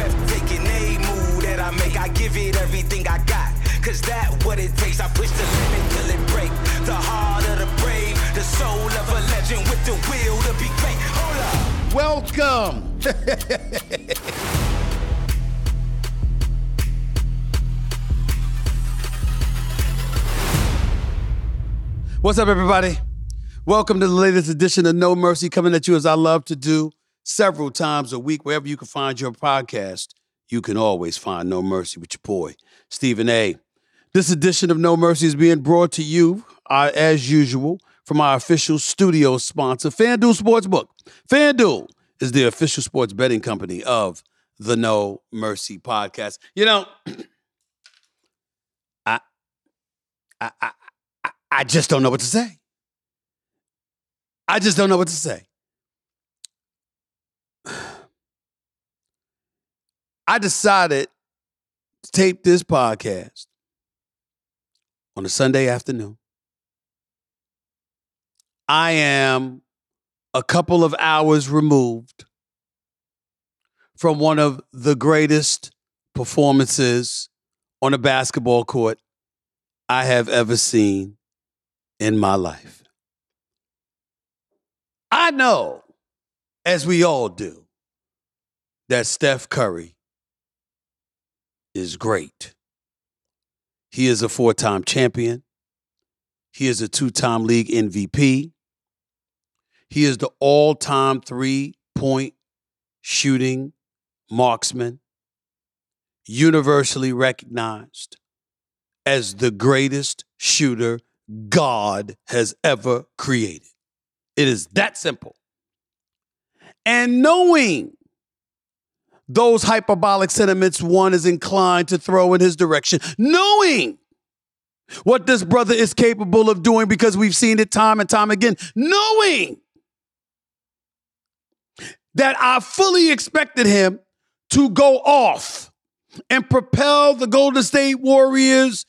Move that I make. I give it everything I got. Cause that what it takes. I push the limit till it break. The heart of the brave, the soul of a legend with the will to be great. Hold up. Welcome. What's up, everybody? Welcome to the latest edition of No Mercy, coming at you as I love to do several times a week. Wherever you can find your podcast, you can always find No Mercy with your boy, Stephen A. This edition of No Mercy is being brought to you, uh, as usual, from our official studio sponsor, FanDuel Sportsbook. FanDuel is the official sports betting company of the No Mercy podcast. You know, I, I, I, I- I just don't know what to say. I just don't know what to say. I decided to tape this podcast on a Sunday afternoon. I am a couple of hours removed from one of the greatest performances on a basketball court I have ever seen in my life. I know, as we all do, that Steph Curry is great. He is a four time champion. He is a two time league MVP. He is the all time three point shooting marksman, universally recognized as the greatest shooter God has ever created. It is that simple. And knowing those hyperbolic sentiments one is inclined to throw in his direction, knowing what this brother is capable of doing because we've seen it time and time again, knowing that I fully expected him to go off and propel the Golden State Warriors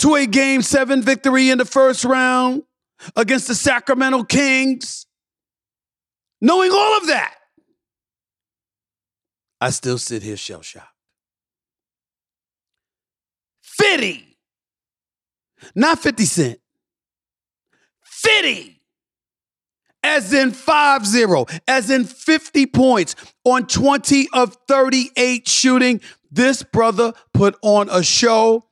to a game seven victory in the first round against the Sacramento Kings. Knowing all of that, I still sit here shell shocked. 50, not 50 Cent, 50, as in 5 0, as in 50 points on 20 of 38 shooting. This brother put on a show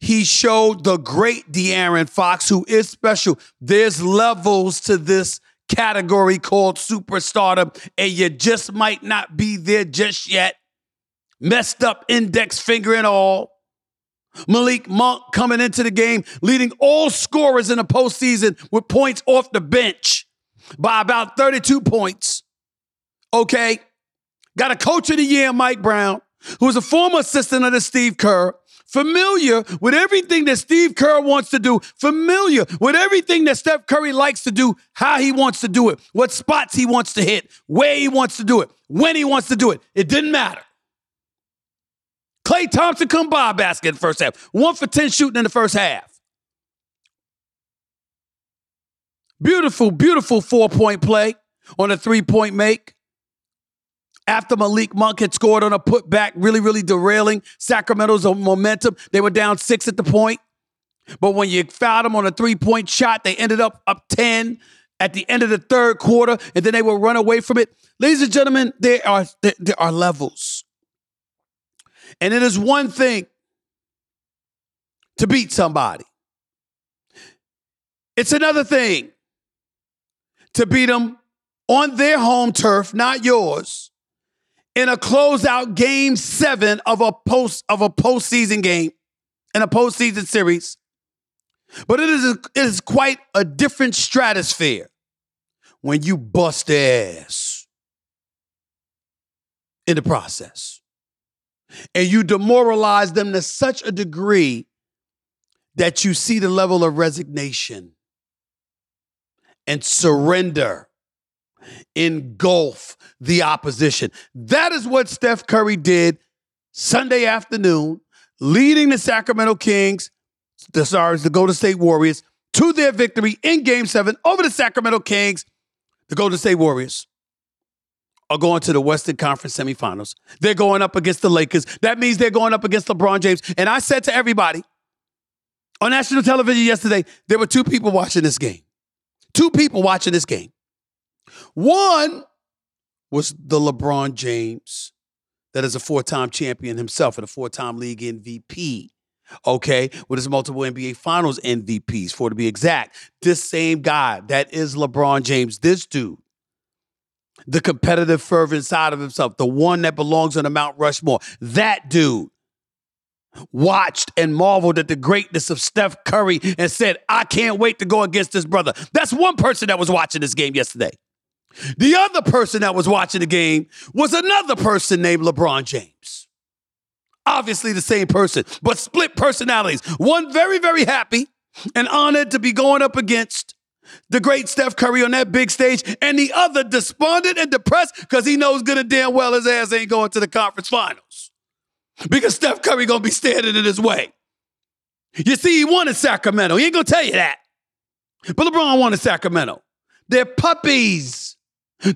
he showed the great De'Aaron Fox, who is special. There's levels to this category called superstardom, and you just might not be there just yet. Messed up index finger and all. Malik Monk coming into the game, leading all scorers in the postseason with points off the bench by about 32 points. Okay. Got a coach of the year, Mike Brown, who was a former assistant under Steve Kerr familiar with everything that Steve Kerr wants to do, familiar with everything that Steph Curry likes to do, how he wants to do it, what spots he wants to hit, where he wants to do it, when he wants to do it. It didn't matter. Klay Thompson come by a basket in the first half. One for 10 shooting in the first half. Beautiful, beautiful four point play on a three point make after Malik Monk had scored on a putback, really, really derailing Sacramento's momentum. They were down six at the point. But when you fouled them on a three point shot, they ended up up 10 at the end of the third quarter, and then they will run away from it. Ladies and gentlemen, there are, there, there are levels. And it is one thing to beat somebody, it's another thing to beat them on their home turf, not yours in a closeout game seven of a post of a postseason game in a postseason series. But it is a, it is quite a different stratosphere when you bust their ass in the process. and you demoralize them to such a degree that you see the level of resignation and surrender engulf the opposition. That is what Steph Curry did Sunday afternoon, leading the Sacramento Kings, the Stars, the Golden State Warriors, to their victory in game seven over the Sacramento Kings. The Golden State Warriors are going to the Western Conference semifinals. They're going up against the Lakers. That means they're going up against LeBron James. And I said to everybody on national television yesterday, there were two people watching this game. Two people watching this game. One was the LeBron James, that is a four time champion himself and a four time league MVP. Okay, with his multiple NBA Finals MVPs, four to be exact. This same guy that is LeBron James, this dude, the competitive fervent side of himself, the one that belongs on the Mount Rushmore, that dude watched and marveled at the greatness of Steph Curry and said, I can't wait to go against this brother. That's one person that was watching this game yesterday. The other person that was watching the game was another person named LeBron James. Obviously, the same person, but split personalities. One very, very happy and honored to be going up against the great Steph Curry on that big stage, and the other despondent and depressed because he knows good and damn well his ass ain't going to the conference finals. Because Steph Curry gonna be standing in his way. You see, he won in Sacramento. He ain't gonna tell you that. But LeBron won in Sacramento. They're puppies.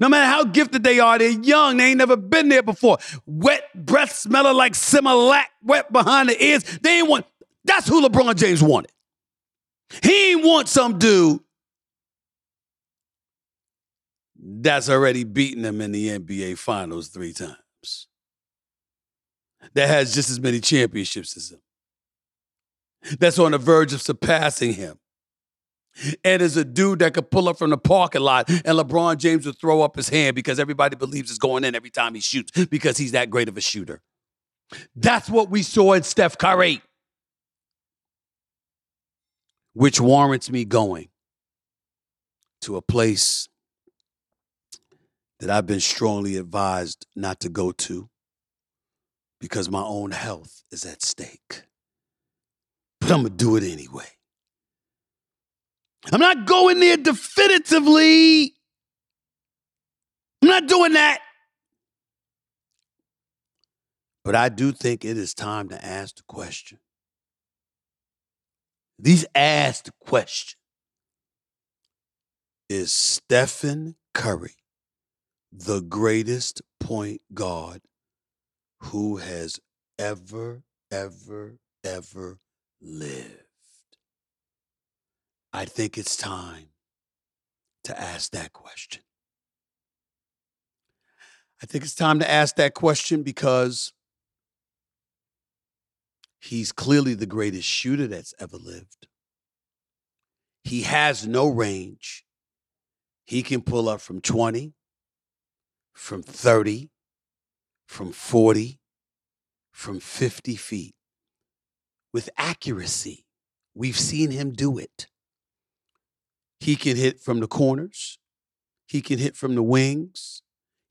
No matter how gifted they are, they're young. They ain't never been there before. Wet breath smelling like Similac, wet behind the ears. They ain't want. That's who LeBron James wanted. He ain't want some dude that's already beaten him in the NBA Finals three times. That has just as many championships as him. That's on the verge of surpassing him. And is a dude that could pull up from the parking lot and LeBron James would throw up his hand because everybody believes it's going in every time he shoots because he's that great of a shooter. That's what we saw in Steph Curry, which warrants me going to a place that I've been strongly advised not to go to because my own health is at stake. But I'm going to do it anyway. I'm not going there definitively. I'm not doing that. But I do think it is time to ask the question. These asked question is Stephen Curry the greatest point guard who has ever, ever, ever lived? I think it's time to ask that question. I think it's time to ask that question because he's clearly the greatest shooter that's ever lived. He has no range. He can pull up from 20, from 30, from 40, from 50 feet with accuracy. We've seen him do it. He can hit from the corners. He can hit from the wings.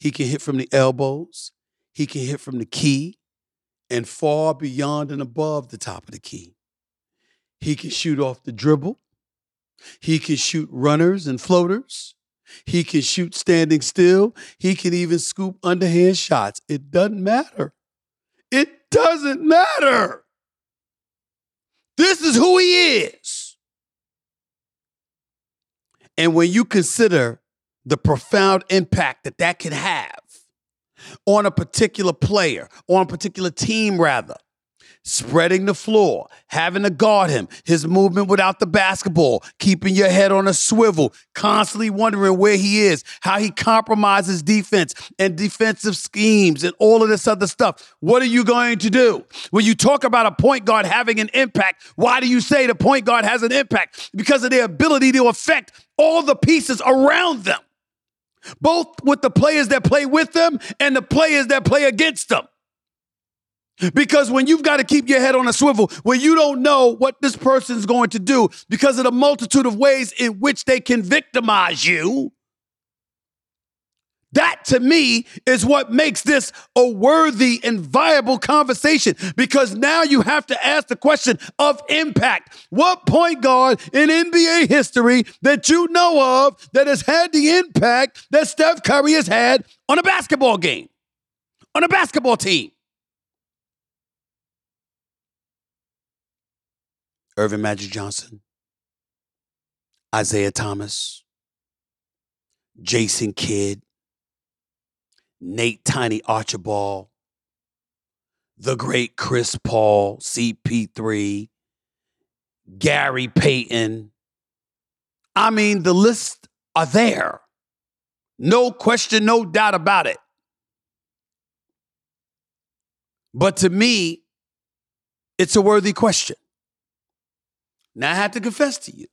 He can hit from the elbows. He can hit from the key and far beyond and above the top of the key. He can shoot off the dribble. He can shoot runners and floaters. He can shoot standing still. He can even scoop underhand shots. It doesn't matter. It doesn't matter. This is who he is. And when you consider the profound impact that that can have on a particular player, on a particular team, rather, spreading the floor, having to guard him, his movement without the basketball, keeping your head on a swivel, constantly wondering where he is, how he compromises defense and defensive schemes and all of this other stuff. What are you going to do? When you talk about a point guard having an impact, why do you say the point guard has an impact? Because of their ability to affect all the pieces around them. Both with the players that play with them and the players that play against them. Because when you've got to keep your head on a swivel, when you don't know what this person's going to do because of the multitude of ways in which they can victimize you, that to me is what makes this a worthy and viable conversation because now you have to ask the question of impact. What point guard in NBA history that you know of that has had the impact that Steph Curry has had on a basketball game, on a basketball team? Earvin Magic Johnson, Isiah Thomas, Jason Kidd, Nate Tiny Archibald, the great Chris Paul, CP3, Gary Payton. I mean, the list are there. No question, no doubt about it. But to me, it's a worthy question. Now, I have to confess to you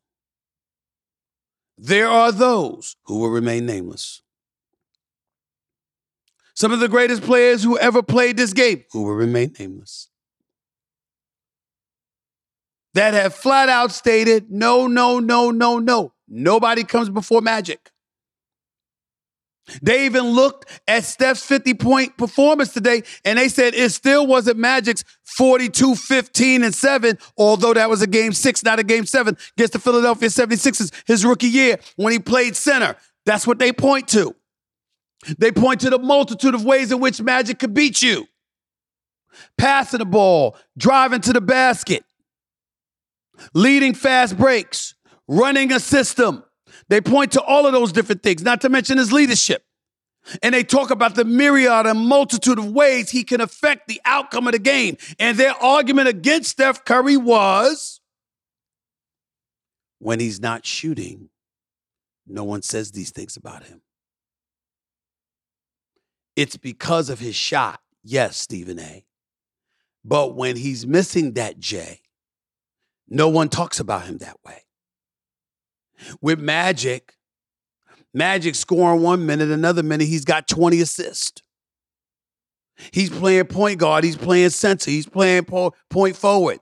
there are those who will remain nameless. Some of the greatest players who ever played this game who will remain nameless. That have flat out stated no, no, no, no, no. Nobody comes before Magic. They even looked at Steph's 50 point performance today and they said it still wasn't Magic's 42, 15, and 7, although that was a game six, not a game seven, against the Philadelphia 76ers his rookie year when he played center. That's what they point to. They point to the multitude of ways in which Magic could beat you passing the ball, driving to the basket, leading fast breaks, running a system they point to all of those different things, not to mention his leadership. And they talk about the myriad and multitude of ways he can affect the outcome of the game. And their argument against Steph Curry was when he's not shooting, no one says these things about him. It's because of his shot. Yes, Stephen A. But when he's missing that J, no one talks about him that way. With Magic, Magic scoring one minute, another minute, he's got 20 assists. He's playing point guard, he's playing center, he's playing point forward.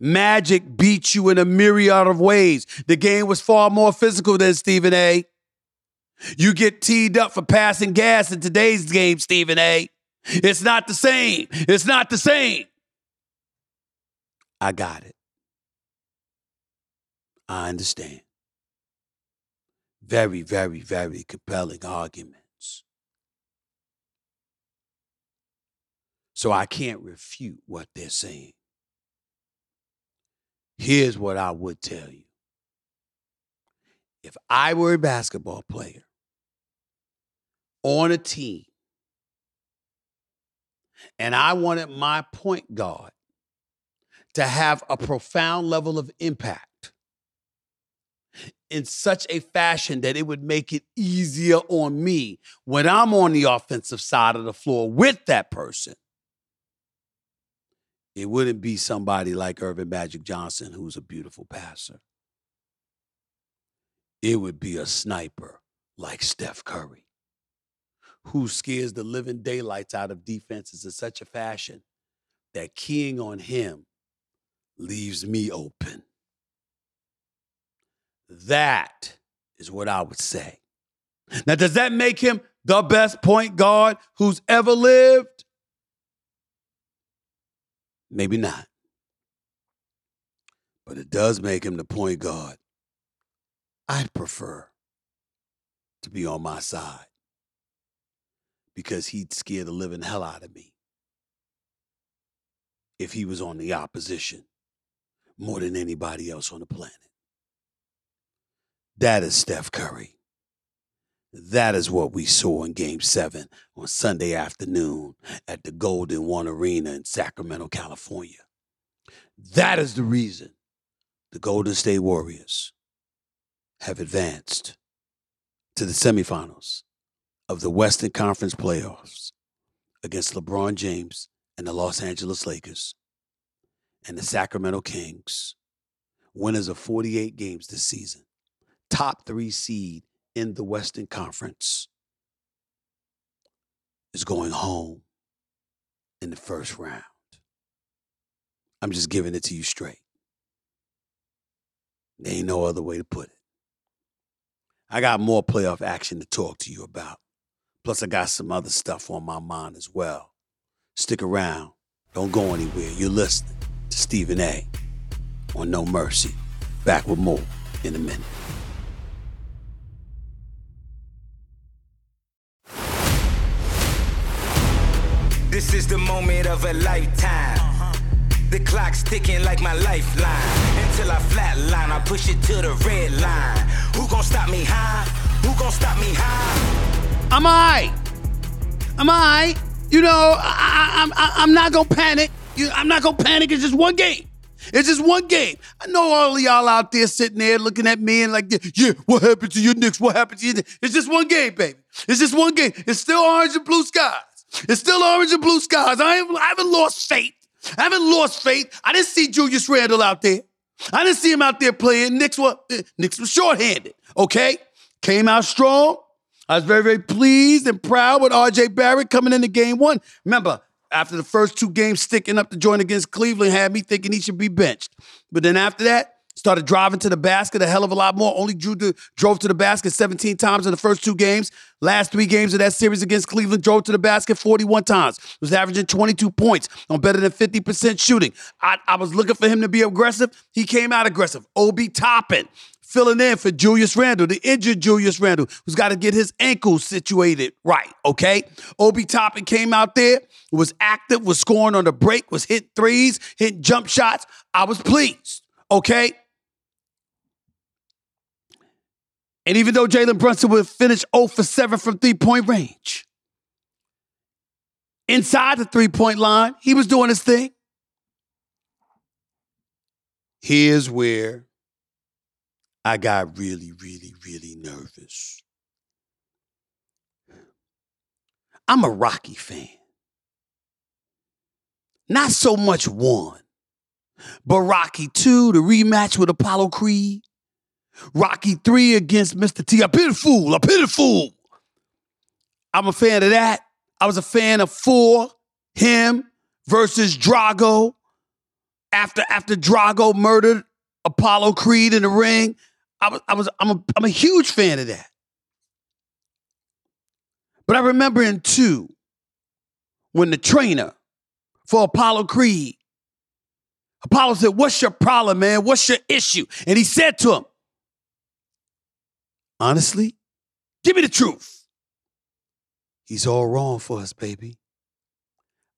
Magic beats you in a myriad of ways. The game was far more physical than Stephen A. You get teed up for passing gas in today's game, Stephen A. It's not the same. It's not the same. I got it. I understand. Very, very, very compelling arguments. So I can't refute what they're saying. Here's what I would tell you. If I were a basketball player on a team and I wanted my point guard to have a profound level of impact, in such a fashion that it would make it easier on me when I'm on the offensive side of the floor with that person. It wouldn't be somebody like Earvin Magic Johnson, who's a beautiful passer. It would be a sniper like Steph Curry, who scares the living daylights out of defenses in such a fashion that keying on him leaves me open. That is what I would say. Now, does that make him the best point guard who's ever lived? Maybe not. But it does make him the point guard I'd prefer to be on my side because he'd scare the living hell out of me if he was on the opposition more than anybody else on the planet. That is Steph Curry. That is what we saw in game seven on Sunday afternoon at the Golden One Arena in Sacramento, California. That is the reason the Golden State Warriors have advanced to the semifinals of the Western Conference playoffs against LeBron James and the Los Angeles Lakers and the Sacramento Kings, winners of 48 games this season top three seed in the Western Conference is going home in the first round. I'm just giving it to you straight. There ain't no other way to put it. I got more playoff action to talk to you about. Plus, I got some other stuff on my mind as well. Stick around. Don't go anywhere. You're listening to Stephen A. on No Mercy. Back with more in a minute. This is the moment of a lifetime. The clock's ticking like my lifeline. Until I flatline, I push it to the red line. Who gon' stop me high? Who gon' stop me high? I'm alright. I'm alright. You know, I, I, I'm I, I'm not gonna panic. You, I'm not gonna panic. It's just one game. It's just one game. I know all of y'all out there sitting there looking at me and like, yeah, what happened to your Knicks? What happened to you? It's just one game, baby. It's just one game. It's still orange and blue skies. It's still orange and blue skies. I, I haven't lost faith. I haven't lost faith. I didn't see Julius Randle out there. I didn't see him out there playing. Knicks was, Knicks was shorthanded, okay? Came out strong. I was very, very pleased and proud with RJ Barrett coming into game one. Remember, after the first two games sticking up the joint against Cleveland had me thinking he should be benched. But then after that, started driving to the basket a hell of a lot more. Only drew to, drove to the basket 17 times in the first two games. Last three games of that series against Cleveland, drove to the basket 41 times. Was averaging 22 points on better than 50% shooting. I, I was looking for him to be aggressive. He came out aggressive. Obi Toppin filling in for Julius Randle, the injured Julius Randle, who's got to get his ankles situated right, okay? Obi Toppin came out there, was active, was scoring on the break, was hit threes, hit jump shots. I was pleased, okay? And even though Jalen Brunson would finish 0 for 7 from three point range, inside the three point line, he was doing his thing. Here's where I got really, really, really nervous. I'm a Rocky fan. Not so much one, but Rocky 2, the rematch with Apollo Creed. Rocky 3 against Mr. T. A pity fool, a pity fool. I'm a fan of that. I was a fan of 4, him versus Drago. After, after Drago murdered Apollo Creed in the ring, I was, I was, I'm a, I'm a huge fan of that. But I remember in two, when the trainer for Apollo Creed, Apollo said, What's your problem, man? What's your issue? And he said to him, Honestly, give me the truth. He's all wrong for us, baby.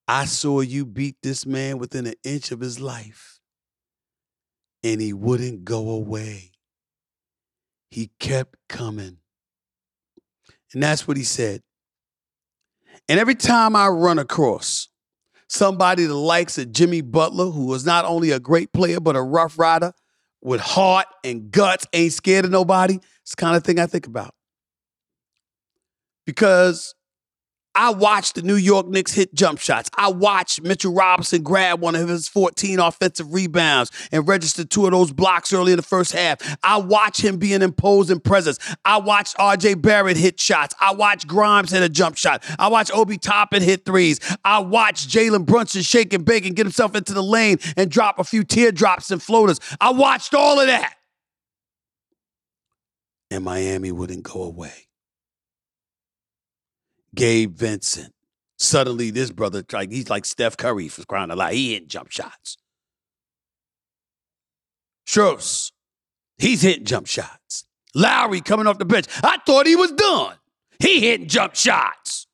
I saw you beat this man within an inch of his life, and he wouldn't go away. He kept coming. And that's what he said. And every time I run across somebody the likes of Jimmy Butler, who was not only a great player, but a rough rider with heart and guts, ain't scared of nobody, it's the kind of thing I think about. Because I watched the New York Knicks hit jump shots. I watched Mitchell Robinson grab one of his 14 offensive rebounds and register two of those blocks early in the first half. I watched him be an imposing presence. I watched RJ Barrett hit shots. I watched Grimes hit a jump shot. I watched Obi Toppin hit threes. I watched Jalen Brunson shake and bake and get himself into the lane and drop a few teardrops and floaters. I watched all of that and Miami wouldn't go away. Gabe Vincent. Suddenly, this brother, like he's like Steph Curry for crying a lot. He hitting jump shots. Strus, he's hitting jump shots. Lowry coming off the bench. I thought he was done. He hitting jump shots.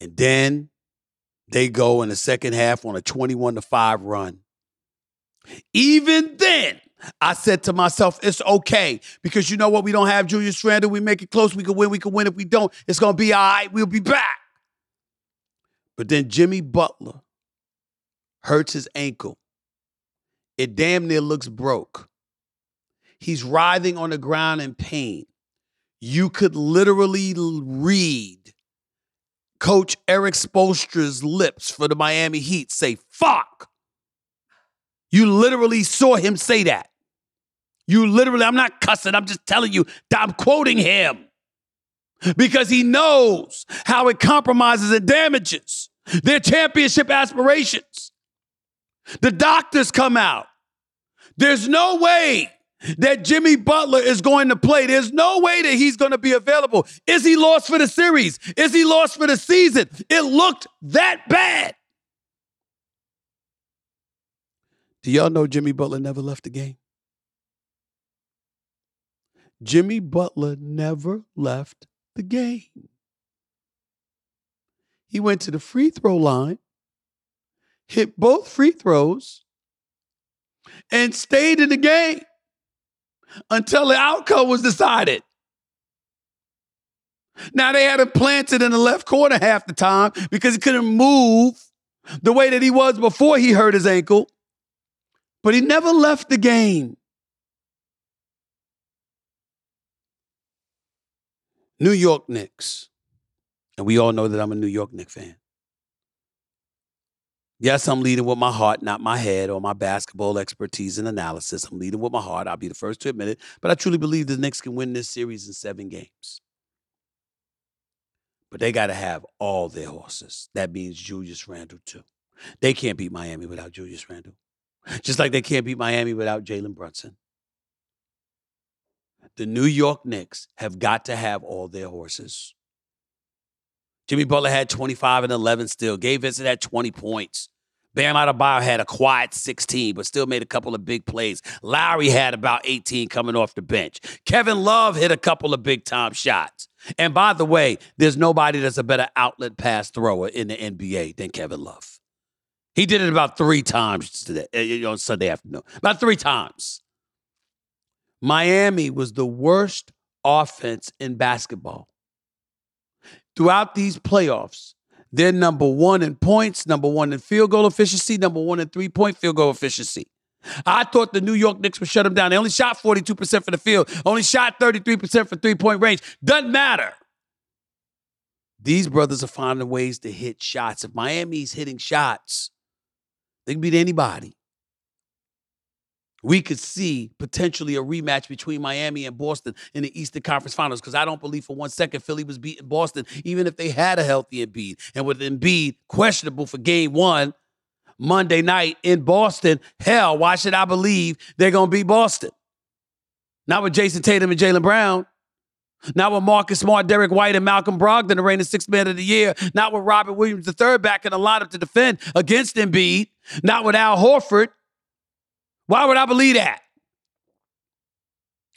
And then they go in the second half on a 21 to 5 run. Even then, I said to myself, it's okay because you know what? We don't have Julius Randle. We make it close. We can win. We can win. If we don't, it's going to be all right. We'll be back. But then Jimmy Butler hurts his ankle. It damn near looks broke. He's writhing on the ground in pain. You could literally read Coach Erik Spoelstra's lips for the Miami Heat say, fuck. You literally saw him say that. You literally, I'm not cussing, I'm just telling you, I'm quoting him because he knows how it compromises and damages their championship aspirations. The doctors come out. There's no way that Jimmy Butler is going to play. There's no way that he's going to be available. Is he lost for the series? Is he lost for the season? It looked that bad. Do y'all know Jimmy Butler never left the game? Jimmy Butler never left the game. He went to the free throw line, hit both free throws, and stayed in the game until the outcome was decided. Now they had him planted in the left corner half the time because he couldn't move the way that he was before he hurt his ankle. But he never left the game. New York Knicks. And we all know that I'm a New York Knicks fan. Yes, I'm leading with my heart, not my head or my basketball expertise and analysis. I'm leading with my heart. I'll be the first to admit it. But I truly believe the Knicks can win this series in seven games. But they got to have all their horses. That means Julius Randle, too. They can't beat Miami without Julius Randle. Just like they can't beat Miami without Jalen Brunson. The New York Knicks have got to have all their horses. Jimmy Butler had 25 and 11 still. Gabe Vincent had 20 points. Bam Adebayo had a quiet 16, but still made a couple of big plays. Lowry had about 18 coming off the bench. Kevin Love hit a couple of big time shots. And by the way, there's nobody that's a better outlet pass thrower in the NBA than Kevin Love. He did it about three times today uh, on Sunday afternoon. About three times. Miami was the worst offense in basketball throughout these playoffs, they're number one in points, number one in field goal efficiency, number one in three point field goal efficiency. I thought the New York Knicks would shut them down. They only shot 42% for the field, only shot 33% for three point range. Doesn't matter. These brothers are finding ways to hit shots. If Miami's hitting shots, they can beat anybody we could see potentially a rematch between Miami and Boston in the Eastern Conference Finals because I don't believe for one second Philly was beating Boston, even if they had a healthy Embiid. And with Embiid questionable for game one Monday night in Boston, hell, why should I believe they're going to beat Boston? Not with Jayson Tatum and Jaylen Brown. Not with Marcus Smart, Derrick White, and Malcolm Brogdon, the reigning sixth man of the year. Not with Robert Williams III back in the lineup to defend against Embiid. Not with Al Horford. Why would I believe that?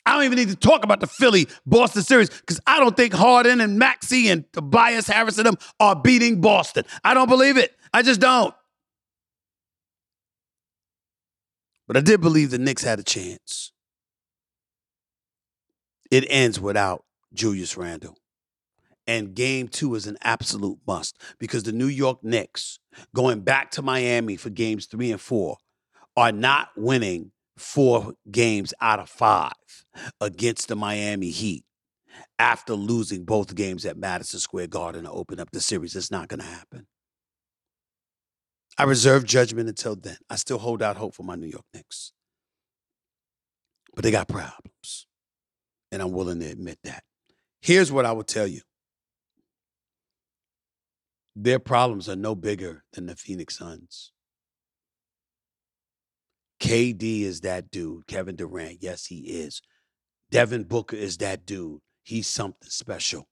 I don't even need to talk about the Philly Boston series because I don't think Harden and Maxey and Tobias Harris and them are beating Boston. I don't believe it. I just don't. But I did believe the Knicks had a chance. It ends without Julius Randle. And game two is an absolute must because the New York Knicks, going back to Miami for games three and four, are not winning four games out of five against the Miami Heat after losing both games at Madison Square Garden to open up the series. It's not going to happen. I reserve judgment until then. I still hold out hope for my New York Knicks. But they got problems. And I'm willing to admit that. Here's what I will tell you their problems are no bigger than the Phoenix Suns. KD is that dude. Kevin Durant, yes, he is. Devin Booker is that dude. He's something special.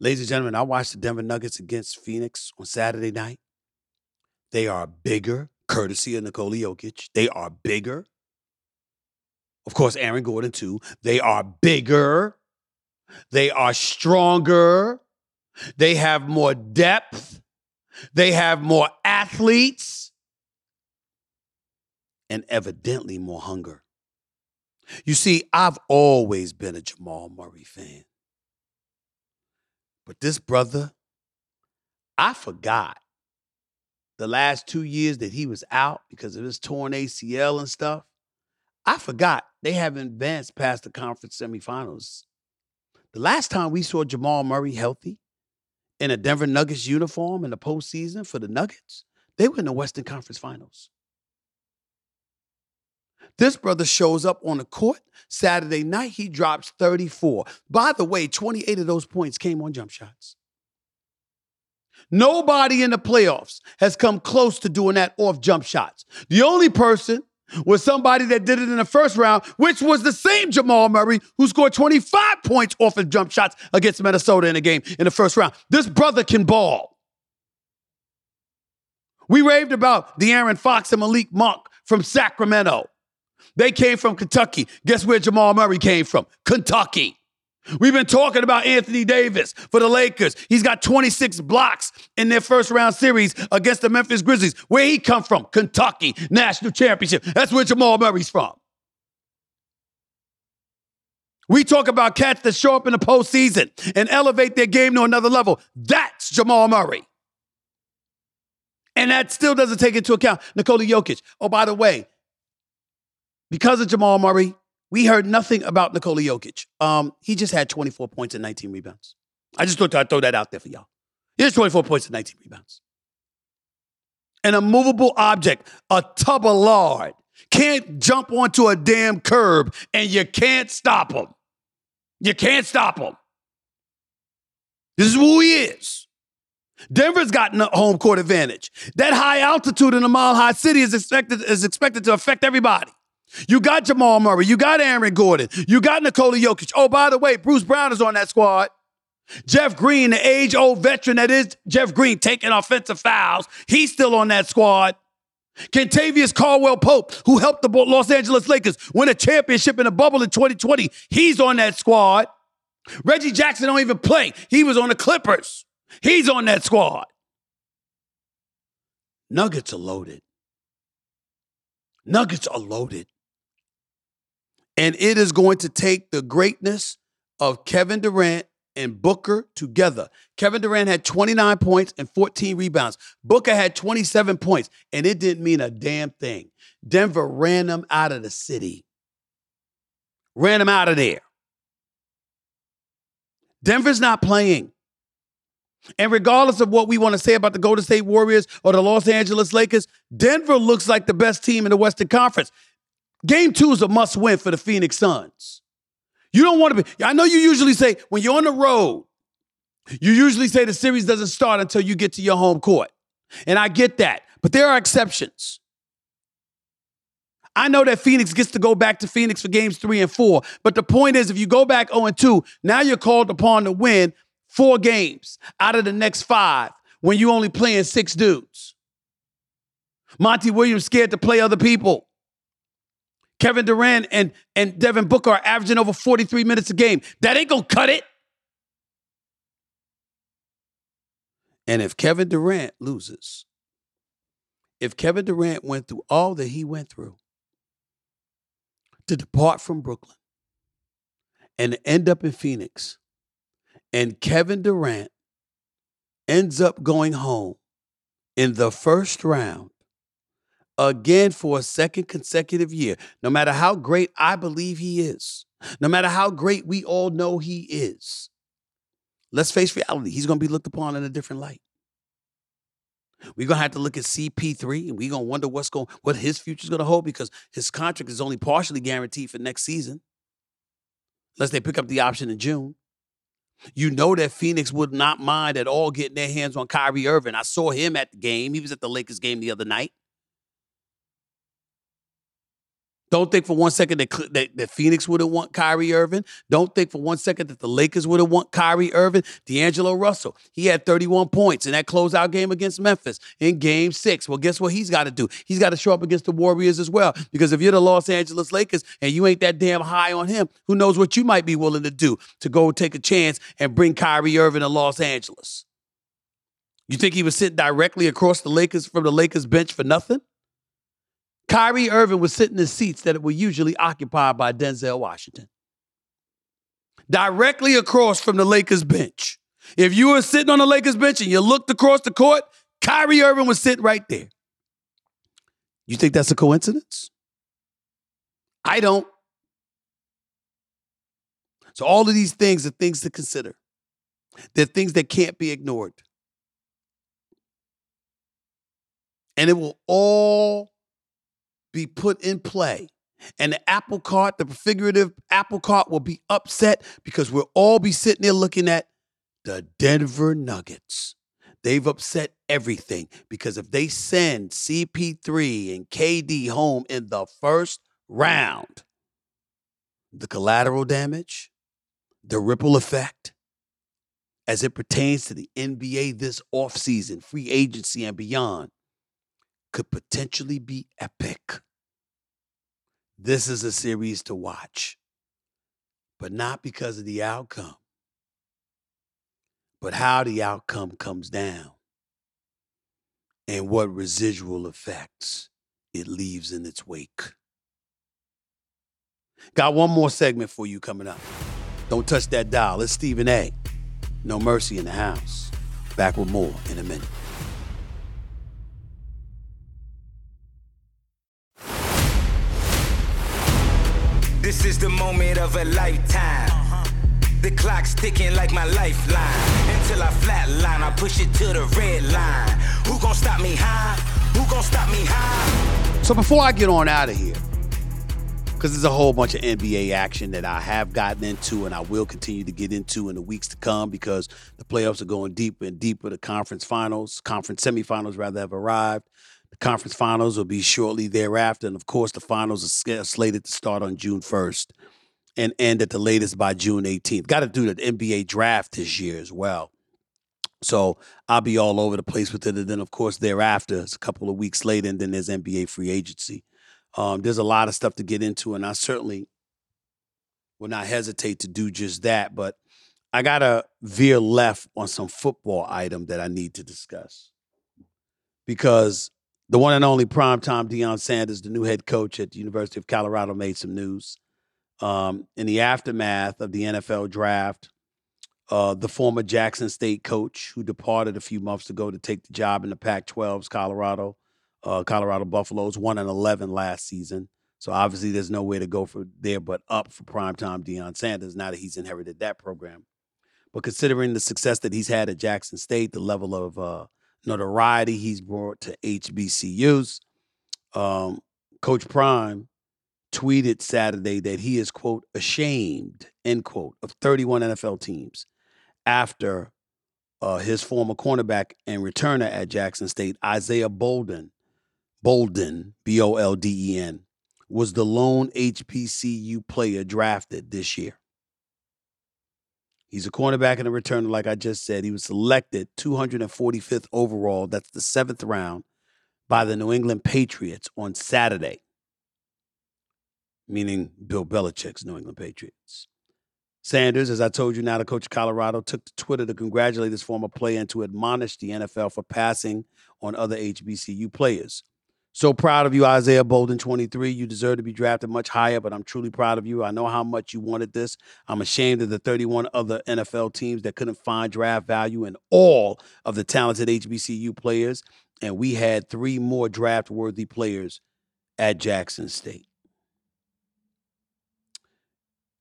Ladies and gentlemen, I watched the Denver Nuggets against Phoenix on Saturday night. They are bigger, courtesy of Nikola Jokic. They are bigger. Of course, Aaron Gordon, too. They are bigger. They are stronger. They have more depth. They have more athletes and evidently more hunger. You see, I've always been a Jamal Murray fan. But this brother, I forgot the last two years that he was out because of his torn ACL and stuff. I forgot they haven't advanced past the conference semifinals. The last time we saw Jamal Murray healthy in a Denver Nuggets uniform in the postseason for the Nuggets, they were in the Western Conference Finals. This brother shows up on the court Saturday night. He drops 34. By the way, 28 of those points came on jump shots. Nobody in the playoffs has come close to doing that off jump shots. The only person was somebody that did it in the first round, which was the same Jamal Murray who scored 25 points off of jump shots against Minnesota in a game in the first round. This brother can ball. We raved about De'Aaron Fox and Malik Monk from Sacramento. They came from Kentucky. Guess where Jamal Murray came from? Kentucky. We've been talking about Anthony Davis for the Lakers. He's got 26 blocks in their first round series against the Memphis Grizzlies. Where he come from? Kentucky National Championship. That's where Jamal Murray's from. We talk about cats that show up in the postseason and elevate their game to another level. That's Jamal Murray. And that still doesn't take into account Nikola Jokic. Oh, by the way, because of Jamal Murray, we heard nothing about Nikola Jokic. Um, he just had 24 points and 19 rebounds. I just thought I'd throw that out there for y'all. He has 24 points and 19 rebounds. An immovable object, a tub of lard, can't jump onto a damn curb and you can't stop him. You can't stop him. This is who he is. Denver's got no home court advantage. That high altitude in a mile high city is expected, is expected to affect everybody. You got Jamal Murray. You got Aaron Gordon. You got Nikola Jokic. Oh, by the way, Bruce Brown is on that squad. Jeff Green, the age old veteran that is Jeff Green, taking offensive fouls. He's still on that squad. Kentavious Caldwell Pope, who helped the Los Angeles Lakers win a championship in a bubble in 2020, he's on that squad. Reggie Jackson don't even play. He was on the Clippers. He's on that squad. Nuggets are loaded. Nuggets are loaded. And it is going to take the greatness of Kevin Durant and Booker together. Kevin Durant had 29 points and 14 rebounds. Booker had 27 points, and it didn't mean a damn thing. Denver ran them out of the city, ran them out of there. Denver's not playing. And regardless of what we want to say about the Golden State Warriors or the Los Angeles Lakers, Denver looks like the best team in the Western Conference. Game two is a must win for the Phoenix Suns. You don't want to be, I know you usually say when you're on the road, you usually say the series doesn't start until you get to your home court. And I get that, but there are exceptions. I know that Phoenix gets to go back to Phoenix for games three and four, but the point is, if you go back 0 2, now you're called upon to win four games out of the next five when you only playing six dudes. Monty Williams scared to play other people. Kevin Durant and, and Devin Booker are averaging over 43 minutes a game. That ain't gonna cut it. And if Kevin Durant loses, if Kevin Durant went through all that he went through to depart from Brooklyn and end up in Phoenix, and Kevin Durant ends up going home in the first round again for a second consecutive year, no matter how great I believe he is, no matter how great we all know he is, let's face reality, he's going to be looked upon in a different light. We're gonna have to look at CP3 and we're gonna wonder what's going what his future's gonna hold because his contract is only partially guaranteed for next season. Unless they pick up the option in June. You know that Phoenix would not mind at all getting their hands on Kyrie Irving. I saw him at the game. He was at the Lakers game the other night. Don't think for one second that, that, that Phoenix wouldn't want Kyrie Irving. Don't think for one second that the Lakers wouldn't want Kyrie Irving. D'Angelo Russell, he had 31 points in that closeout game against Memphis in game six. Well, guess what he's got to do? He's got to show up against the Warriors as well. Because if you're the Los Angeles Lakers and you ain't that damn high on him, who knows what you might be willing to do to go take a chance and bring Kyrie Irving to Los Angeles? You think he was sitting directly across the Lakers from the Lakers bench for nothing? Kyrie Irving was sitting in seats that were usually occupied by Denzel Washington. Directly across from the Lakers bench. If you were sitting on the Lakers bench and you looked across the court, Kyrie Irving was sitting right there. You think that's a coincidence? I don't. So, all of these things are things to consider. They're things that can't be ignored. And it will all be put in play. And the apple cart, the figurative apple cart, will be upset because we'll all be sitting there looking at the Denver Nuggets. They've upset everything because if they send CP3 and KD home in the first round, the collateral damage, the ripple effect, as it pertains to the NBA this offseason, free agency and beyond, could potentially be epic. This is a series to watch, but not because of the outcome, but how the outcome comes down and what residual effects it leaves in its wake. Got one more segment for you coming up. Don't touch that dial. It's Stephen A. No mercy in the house. Back with more in a minute. This is the moment of a lifetime. The clock's ticking like my lifeline. Until I flatline, I push it to the red line. Who gon' stop me high? Who gon' stop me high? So before I get on out of here, because there's a whole bunch of NBA action that I have gotten into and I will continue to get into in the weeks to come because the playoffs are going deeper and deeper. The conference finals, conference semifinals rather, have arrived. The conference finals will be shortly thereafter. And of course, the finals are slated to start on June 1st and end at the latest by June 18th. Got to do the NBA draft this year as well. So I'll be all over the place with it. And then, of course, thereafter, it's a couple of weeks later, and then there's NBA free agency. Um, there's a lot of stuff to get into, and I certainly will not hesitate to do just that. But I got to veer left on some football item that I need to discuss because the one and only primetime Deion Sanders, the new head coach at the University of Colorado, made some news. Um, in the aftermath of the NFL draft, uh, the former Jackson State coach who departed a few months ago to take the job in the Pac 12's Colorado, uh, Colorado Buffaloes, 1 and 11 last season. So obviously, there's nowhere to go for there but up for primetime Deion Sanders now that he's inherited that program. But considering the success that he's had at Jackson State, the level of uh, notoriety he's brought to HBCUs, um, Coach Prime tweeted Saturday that he is, quote, ashamed, end quote, of 31 NFL teams after uh, his former cornerback and returner at Jackson State, Isaiah Bolden, Bolden, B O L D E N, was the lone HBCU player drafted this year. He's a cornerback and a returner, like I just said. He was selected 245th overall. That's the seventh round by the New England Patriots on Saturday, meaning Bill Belichick's New England Patriots. Sanders, as I told you now, the coach of Colorado, took to Twitter to congratulate his former player and to admonish the NFL for passing on other HBCU players. So proud of you, Isaiah Bolden, 23. You deserve to be drafted much higher, but I'm truly proud of you. I know how much you wanted this. I'm ashamed of the 31 other NFL teams that couldn't find draft value in all of the talented HBCU players. And we had three more draft worthy players at Jackson State.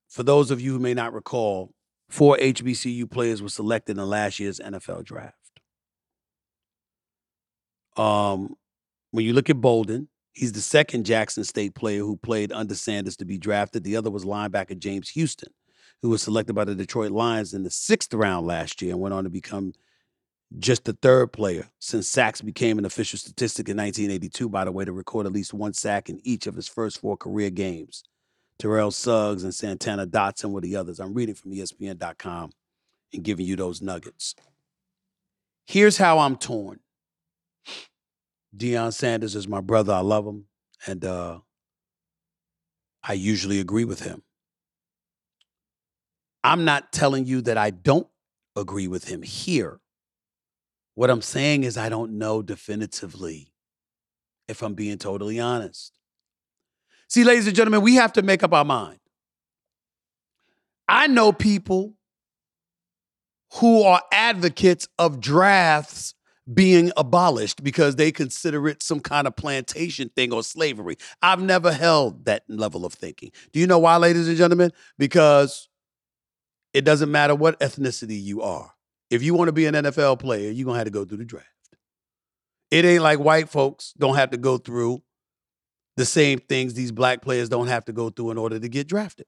For those of you who may not recall, four HBCU players were selected in last year's NFL draft. Um, when you look at Bolden, he's the second Jackson State player who played under Sanders to be drafted. The other was linebacker James Houston, who was selected by the Detroit Lions in the sixth round last year and went on to become just the third player since sacks became an official statistic in 1982, by the way, to record at least one sack in each of his first four career games. Terrell Suggs and Santana Dotson were the others. I'm reading from ESPN.com and giving you those nuggets. Here's how I'm torn. Deion Sanders is my brother. I love him. And uh, I usually agree with him. I'm not telling you that I don't agree with him here. What I'm saying is, I don't know definitively, if I'm being totally honest. See, ladies and gentlemen, we have to make up our mind. I know people who are advocates of drafts being abolished because they consider it some kind of plantation thing or slavery. I've never held that level of thinking. Do you know why, ladies and gentlemen? Because it doesn't matter what ethnicity you are. If you want to be an NFL player, you're going to have to go through the draft. It ain't like white folks don't have to go through the same things these black players don't have to go through in order to get drafted.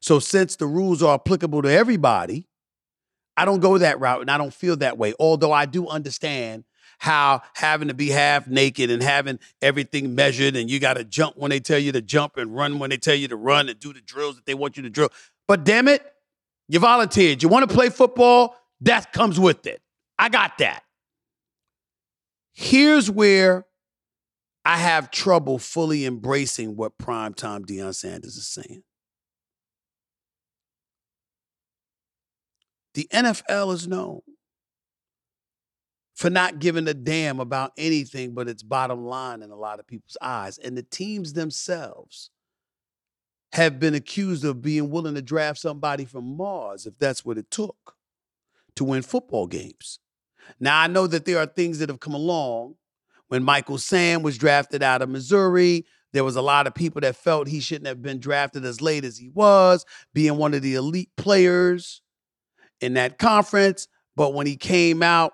So, since the rules are applicable to everybody, I don't go that route and I don't feel that way. Although I do understand how having to be half naked and having everything measured and you got to jump when they tell you to jump and run when they tell you to run and do the drills that they want you to drill. But damn it, you volunteered. You want to play football? That comes with it. I got that. Here's where I have trouble fully embracing what primetime Deion Sanders is saying. The NFL is known for not giving a damn about anything but its bottom line in a lot of people's eyes. And the teams themselves have been accused of being willing to draft somebody from Mars if that's what it took to win football games. Now, I know that there are things that have come along. When Michael Sam was drafted out of Missouri, there was a lot of people that felt he shouldn't have been drafted as late as he was, being one of the elite players in that conference. But when he came out,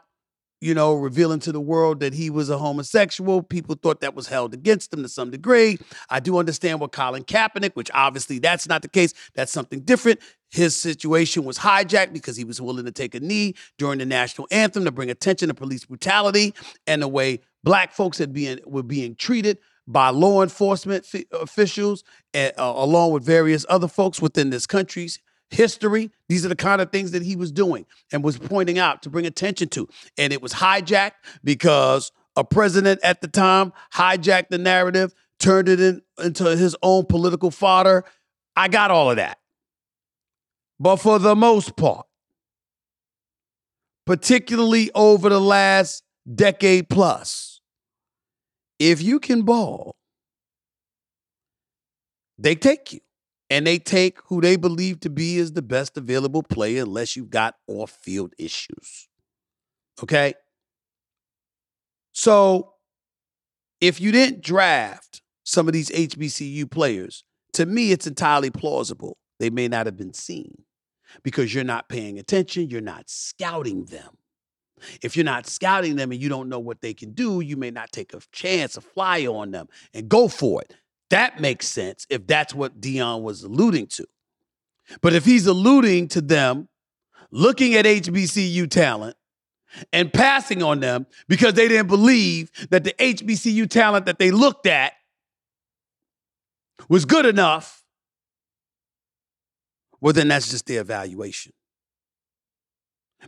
you know, revealing to the world that he was a homosexual. People thought that was held against him to some degree. I do understand what Colin Kaepernick, which obviously that's not the case. That's something different. His situation was hijacked because he was willing to take a knee during the national anthem to bring attention to police brutality and the way black folks had been were being treated by law enforcement f- officials, uh, along with various other folks within this country's history. These are the kind of things that he was doing and was pointing out to bring attention to. And it was hijacked because a president at the time hijacked the narrative, turned it in, into his own political fodder. I got all of that. But for the most part, particularly over the last decade plus, if you can ball, they take you and they take who they believe to be is the best available player unless you've got off field issues. Okay? So if you didn't draft some of these HBCU players, to me, it's entirely plausible they may not have been seen because you're not paying attention, you're not scouting them. If you're not scouting them and you don't know what they can do, you may not take a chance, a fly on them, and go for it. That makes sense if that's what Deion was alluding to. But if he's alluding to them looking at HBCU talent and passing on them because they didn't believe that the HBCU talent that they looked at was good enough, well, then that's just their evaluation.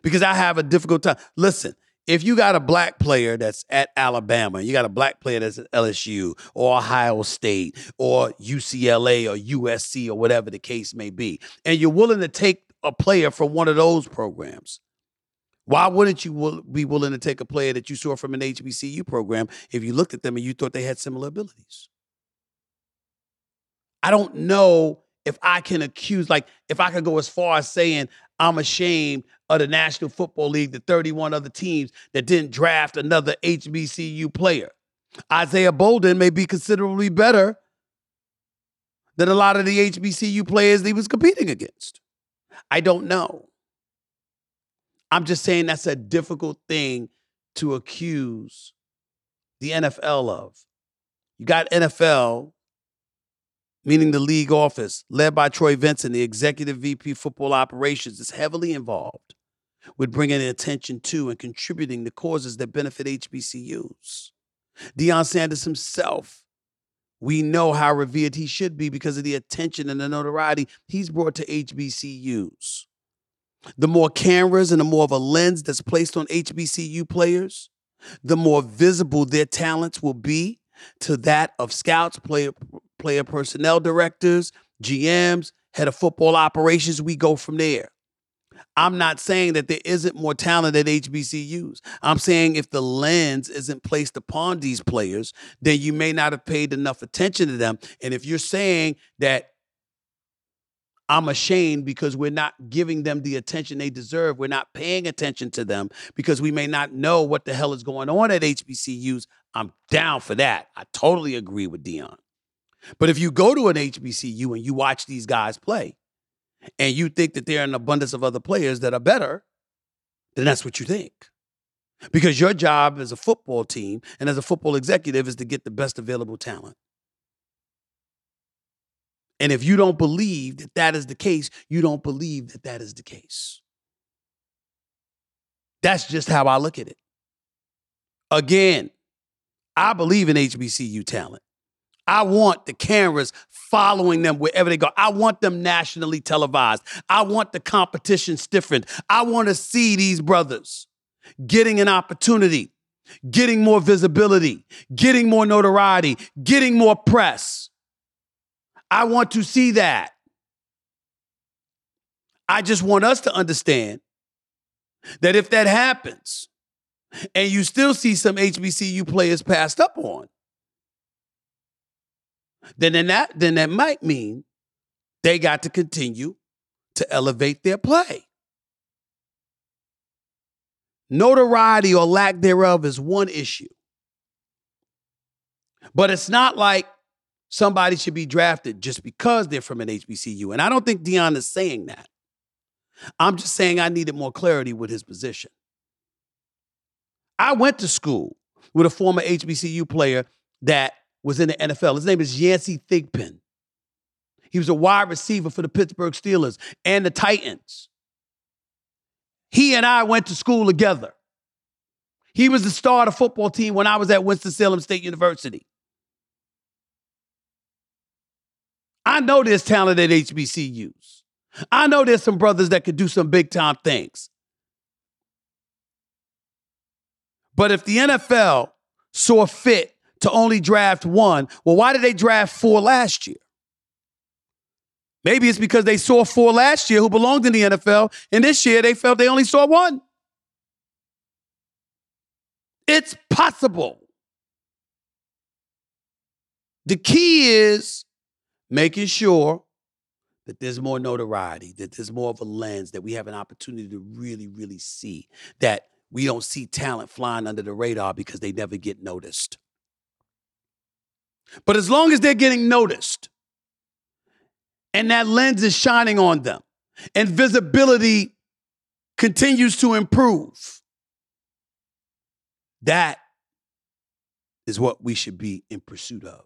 Because I have a difficult time. Listen, if you got a black player that's at Alabama, you got a black player that's at LSU or Ohio State or UCLA or USC or whatever the case may be, and you're willing to take a player from one of those programs, why wouldn't you be willing to take a player that you saw from an HBCU program if you looked at them and you thought they had similar abilities? I don't know if I can accuse, like, if I could go as far as saying I'm ashamed of the National Football League, the 31 other teams that didn't draft another HBCU player. Isaiah Bolden may be considerably better than a lot of the HBCU players he was competing against. I don't know. I'm just saying that's a difficult thing to accuse the NFL of. You got NFL meaning the league office, led by Troy Vincent, the executive VP football operations, is heavily involved with bringing attention to and contributing to causes that benefit HBCUs. Deion Sanders himself, we know how revered he should be because of the attention and the notoriety he's brought to HBCUs. The more cameras and the more of a lens that's placed on HBCU players, the more visible their talents will be to that of scouts, player, player personnel directors, GMs, head of football operations. We go from there. I'm not saying that there isn't more talent at HBCUs. I'm saying if the lens isn't placed upon these players, then you may not have paid enough attention to them. And if you're saying that I'm ashamed because we're not giving them the attention they deserve, we're not paying attention to them because we may not know what the hell is going on at HBCUs, I'm down for that. I totally agree with Deion. But if you go to an HBCU and you watch these guys play and you think that there are an abundance of other players that are better, then that's what you think. Because your job as a football team and as a football executive is to get the best available talent. And if you don't believe that that is the case, you don't believe that that is the case. That's just how I look at it. Again, I believe in HBCU talent. I want the cameras following them wherever they go. I want them nationally televised. I want the competition stiffened. I want to see these brothers getting an opportunity, getting more visibility, getting more notoriety, getting more press. I want to see that. I just want us to understand that if that happens and you still see some HBCU players passed up on, then, that then that might mean they got to continue to elevate their play. Notoriety or lack thereof is one issue. But it's not like somebody should be drafted just because they're from an HBCU. And I don't think Deion is saying that. I'm just saying I needed more clarity with his position. I went to school with a former HBCU player that was in the NFL. His name is Yancey Thigpen. He was a wide receiver for the Pittsburgh Steelers and the Titans. He and I went to school together. He was the star of the football team when I was at Winston-Salem State University. I know there's talent at HBCUs. I know there's some brothers that could do some big time things. But if the NFL saw fit to only draft one. Well, why did they draft four last year? Maybe it's because they saw four last year who belonged in the NFL, and this year they felt they only saw one. It's possible. The key is making sure that there's more notoriety, that there's more of a lens, that we have an opportunity to really, really see that we don't see talent flying under the radar because they never get noticed. But as long as they're getting noticed and that lens is shining on them and visibility continues to improve, that is what we should be in pursuit of.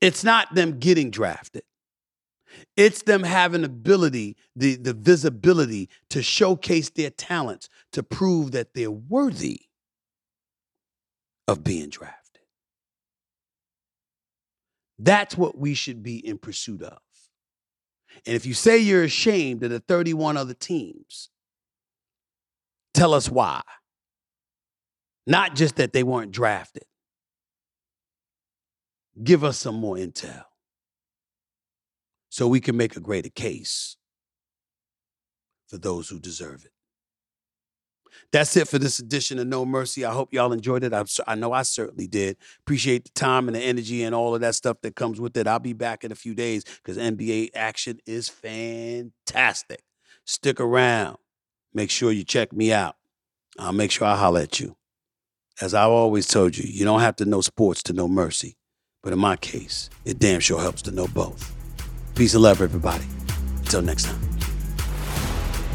It's not them getting drafted. It's them having ability, the, the visibility to showcase their talents, to prove that they're worthy of being drafted. That's what we should be in pursuit of. And if you say you're ashamed of the 31 other teams, tell us why. Not just that they weren't drafted. Give us some more intel so we can make a greater case for those who deserve it. That's it for this edition of No Mercy. I hope y'all enjoyed it. I, I know I certainly did. Appreciate the time and the energy and all of that stuff that comes with it. I'll be back in a few days because NBA action is fantastic. Stick around. Make sure you check me out. I'll make sure I holler at you. As I've always told you, you don't have to know sports to know mercy. But in my case, it damn sure helps to know both. Peace and love, everybody. Until next time.